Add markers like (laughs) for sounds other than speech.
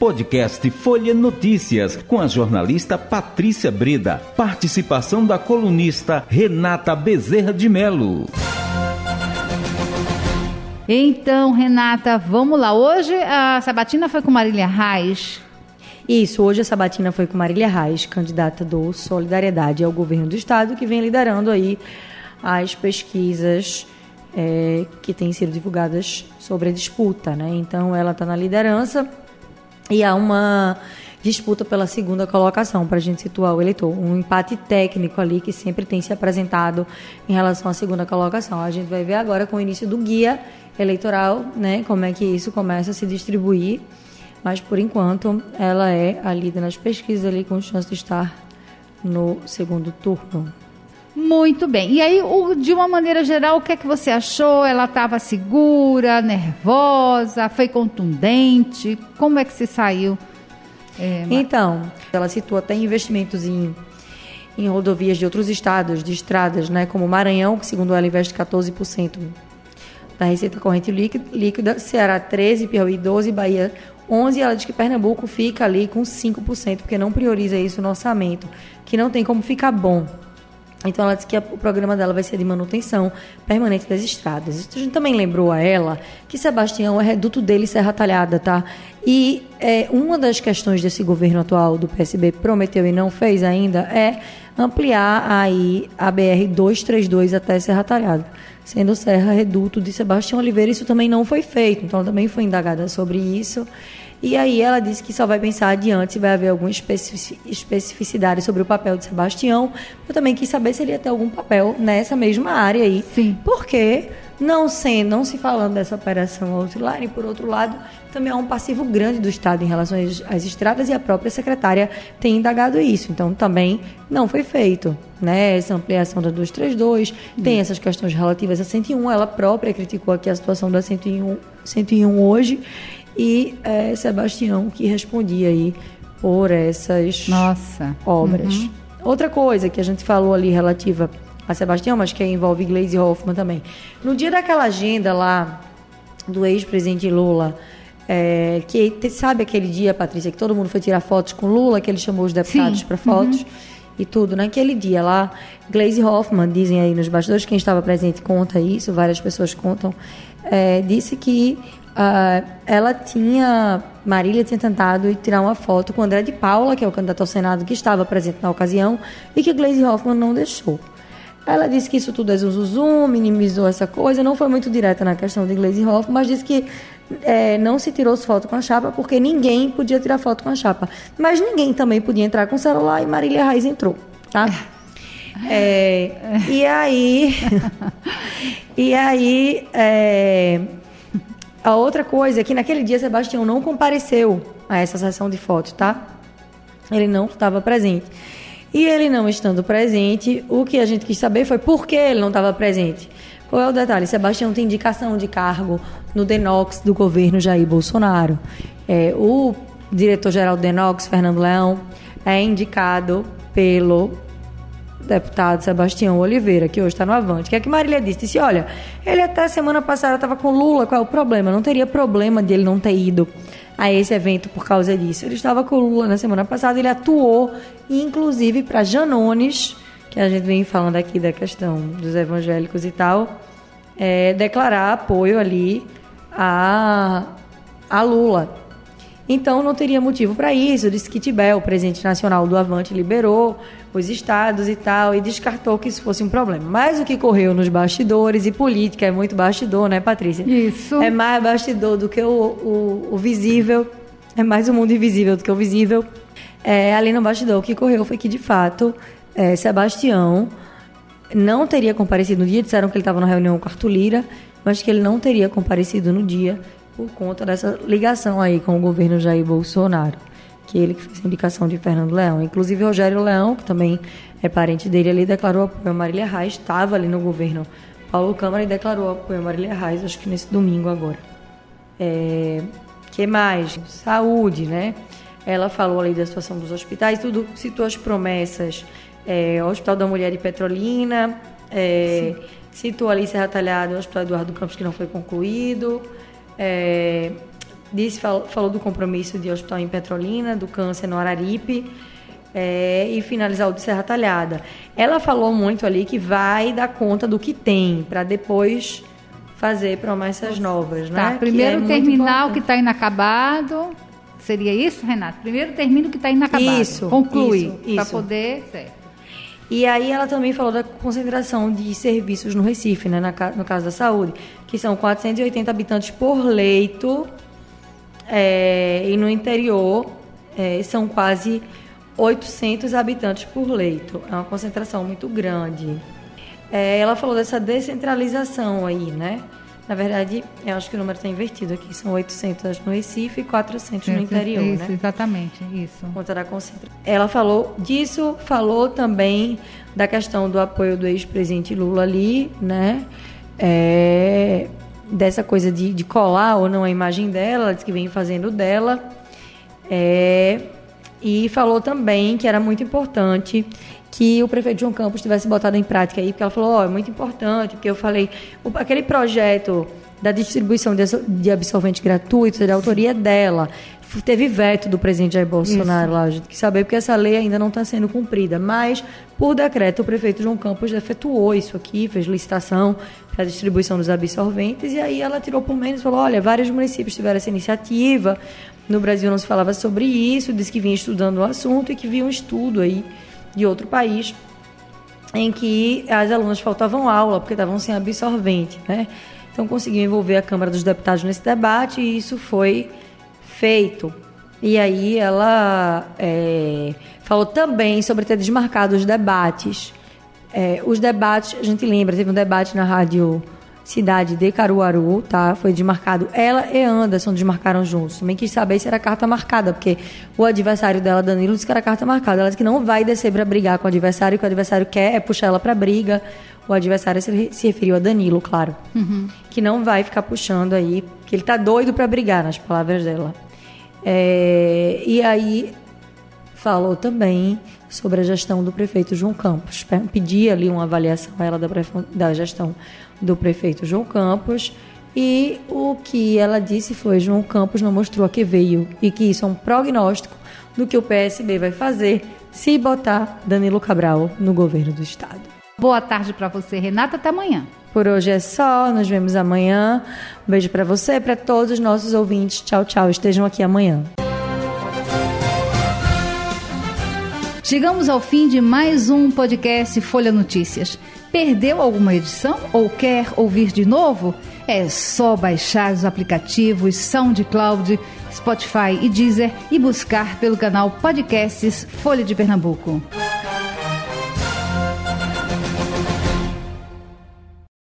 Podcast Folha Notícias, com a jornalista Patrícia Breda. Participação da colunista Renata Bezerra de Melo. Então, Renata, vamos lá. Hoje a sabatina foi com Marília Reis. Isso, hoje a sabatina foi com Marília Reis, candidata do Solidariedade ao governo do estado, que vem liderando aí as pesquisas é, que têm sido divulgadas sobre a disputa, né? Então ela está na liderança e há uma disputa pela segunda colocação para a gente situar o eleitor, um empate técnico ali que sempre tem se apresentado em relação à segunda colocação. A gente vai ver agora com o início do guia eleitoral, né? Como é que isso começa a se distribuir, mas por enquanto ela é a líder nas pesquisas ali com chance de estar no segundo turno. Muito bem. E aí, de uma maneira geral, o que é que você achou? Ela estava segura, nervosa, foi contundente? Como é que se saiu? É, então, ela citou até investimentos em, em rodovias de outros estados, de estradas, né, como Maranhão, que segundo ela investe 14% da receita corrente líquida, Ceará 13%, Piauí 12%, Bahia 11%. Ela diz que Pernambuco fica ali com 5%, porque não prioriza isso no orçamento, que não tem como ficar bom. Então ela disse que o programa dela vai ser de manutenção permanente das estradas. A gente também lembrou a ela que Sebastião é reduto dele Serra Talhada, tá? E é, uma das questões desse governo atual do PSB prometeu e não fez ainda é ampliar aí a BR 232 até Serra Talhada, sendo Serra reduto de Sebastião Oliveira. Isso também não foi feito, então ela também foi indagada sobre isso. E aí ela disse que só vai pensar adiante se vai haver alguma especificidade sobre o papel de Sebastião. Eu também quis saber se ele ia ter algum papel nessa mesma área aí. Sim. Porque não sendo, não se falando dessa operação outline, por outro lado, também há um passivo grande do Estado em relação às, estradas e a própria secretária tem indagado isso. Então, também não foi feito. Né? Essa ampliação da 232, hum. tem essas questões relativas a 101. Ela própria criticou aqui a situação da 101, 101 hoje e é, Sebastião que respondia aí por essas Nossa. obras. Uhum. Outra coisa que a gente falou ali relativa a Sebastião, mas que envolve Gleisi Hoffmann também. No dia daquela agenda lá do ex-presidente Lula, é, que sabe aquele dia, Patrícia, que todo mundo foi tirar fotos com Lula, que ele chamou os deputados para fotos. Uhum. E tudo. Naquele dia lá, Glaze Hoffman, dizem aí nos bastidores, quem estava presente conta isso, várias pessoas contam, é, disse que Uh, ela tinha, Marília tinha tentado tirar uma foto com André de Paula, que é o candidato ao Senado que estava presente na ocasião, e que Gleisi Hoffmann não deixou. Ela disse que isso tudo é zum, minimizou essa coisa, não foi muito direta na questão de Gleisi Hoffmann, mas disse que é, não se tirou foto com a chapa porque ninguém podia tirar foto com a chapa. Mas ninguém também podia entrar com o celular e Marília Reis entrou, tá? É, e aí... (laughs) e aí... É, a outra coisa é que naquele dia Sebastião não compareceu a essa sessão de fotos, tá? Ele não estava presente. E ele não estando presente, o que a gente quis saber foi por que ele não estava presente. Qual é o detalhe? Sebastião tem indicação de cargo no Denox do governo Jair Bolsonaro. É, o diretor-geral do Denox, Fernando Leão, é indicado pelo deputado Sebastião Oliveira, que hoje está no Avante. Que é que Marília disse? Disse, olha, ele até semana passada estava com Lula, qual é o problema? Não teria problema de ele não ter ido a esse evento por causa disso. Ele estava com Lula na semana passada, ele atuou, inclusive, para Janones, que a gente vem falando aqui da questão dos evangélicos e tal, é, declarar apoio ali a, a Lula. Então não teria motivo para isso. Disse que Tibé, o presidente nacional do Avante, liberou os estados e tal, e descartou que isso fosse um problema. Mas o que correu nos bastidores, e política é muito bastidor, né, Patrícia? Isso. É mais bastidor do que o, o, o visível, é mais o mundo invisível do que o visível. É, ali no bastidor, o que correu foi que, de fato, é, Sebastião não teria comparecido no dia, disseram que ele estava na reunião com Arthur Lira, mas que ele não teria comparecido no dia por conta dessa ligação aí com o governo Jair Bolsonaro que ele que fez a indicação de Fernando Leão. Inclusive, Rogério Leão, que também é parente dele ali, declarou apoio a Marília Reis, estava ali no governo Paulo Câmara e declarou apoio a Marília Reis, acho que nesse domingo agora. É, que mais? Saúde, né? Ela falou ali da situação dos hospitais, tudo, citou as promessas. É, Hospital da Mulher de Petrolina, é, citou ali Serra Talhada, o Hospital Eduardo Campos, que não foi concluído. É, disse, falou, falou do compromisso de hospital em Petrolina, do câncer no Araripe é, e finalizar o de Serra Talhada. Ela falou muito ali que vai dar conta do que tem para depois fazer promessas novas, tá, né? Primeiro é terminar o que está inacabado. Seria isso, Renato? Primeiro termina o que está inacabado. Isso. Conclui. Para poder. Certo. E aí ela também falou da concentração de serviços no Recife, né, no caso da saúde, que são 480 habitantes por leito, é, e no interior é, são quase 800 habitantes por leito. É uma concentração muito grande. É, ela falou dessa descentralização aí, né? Na verdade, eu acho que o número está invertido aqui. São 800 no Recife e 400 no interior, isso, né? Exatamente, isso. Conta da concentração. Ela falou disso, falou também da questão do apoio do ex-presidente Lula ali, né? É, dessa coisa de, de, colar ou não a imagem dela, ela disse que vem fazendo dela. É, e falou também que era muito importante que o prefeito João Campos tivesse botado em prática aí, porque ela falou, ó, oh, é muito importante, porque eu falei, aquele projeto da distribuição de absolventes gratuitos é da autoria dela. Teve veto do presidente Jair Bolsonaro isso. lá, a gente quer saber, porque essa lei ainda não está sendo cumprida. Mas, por decreto, o prefeito João Campos efetuou isso aqui, fez licitação para a distribuição dos absorventes, e aí ela tirou por menos falou: olha, vários municípios tiveram essa iniciativa, no Brasil não se falava sobre isso, disse que vinha estudando o assunto e que via um estudo aí de outro país em que as alunas faltavam aula porque estavam sem absorvente, né? Então conseguiu envolver a Câmara dos Deputados nesse debate e isso foi feito. E aí ela é, falou também sobre ter desmarcado os debates. É, os debates, a gente lembra, teve um debate na rádio cidade de Caruaru, tá? Foi desmarcado. Ela e Anderson desmarcaram juntos. Também quis saber se era carta marcada, porque o adversário dela, Danilo, disse que era carta marcada. Ela disse que não vai descer para brigar com o adversário, que o adversário quer é puxar ela para briga. O adversário se, referiu a Danilo, claro. Uhum. Que não vai ficar puxando aí, que ele tá doido para brigar, nas palavras dela. É, e aí falou também sobre a gestão do prefeito João Campos. Pedia ali uma avaliação a ela da, da gestão do prefeito João Campos. E o que ela disse foi: João Campos não mostrou a que veio e que isso é um prognóstico do que o PSB vai fazer se botar Danilo Cabral no governo do estado. Boa tarde para você, Renata. Até amanhã. Por hoje é só. Nos vemos amanhã. Um beijo para você e para todos os nossos ouvintes. Tchau, tchau. Estejam aqui amanhã. Chegamos ao fim de mais um podcast Folha Notícias. Perdeu alguma edição ou quer ouvir de novo? É só baixar os aplicativos SoundCloud, Spotify e Deezer e buscar pelo canal Podcasts Folha de Pernambuco.